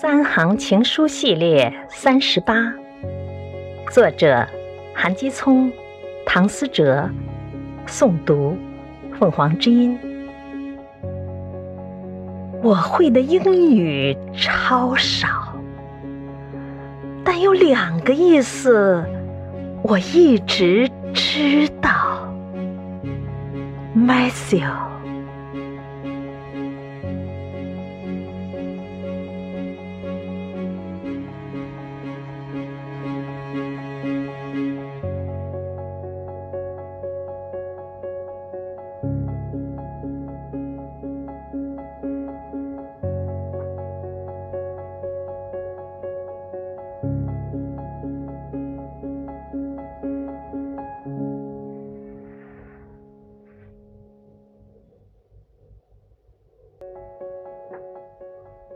三行情书系列三十八，作者韩基聪、唐思哲，诵读凤凰之音。我会的英语超少，但有两个意思我一直知道。Matthew。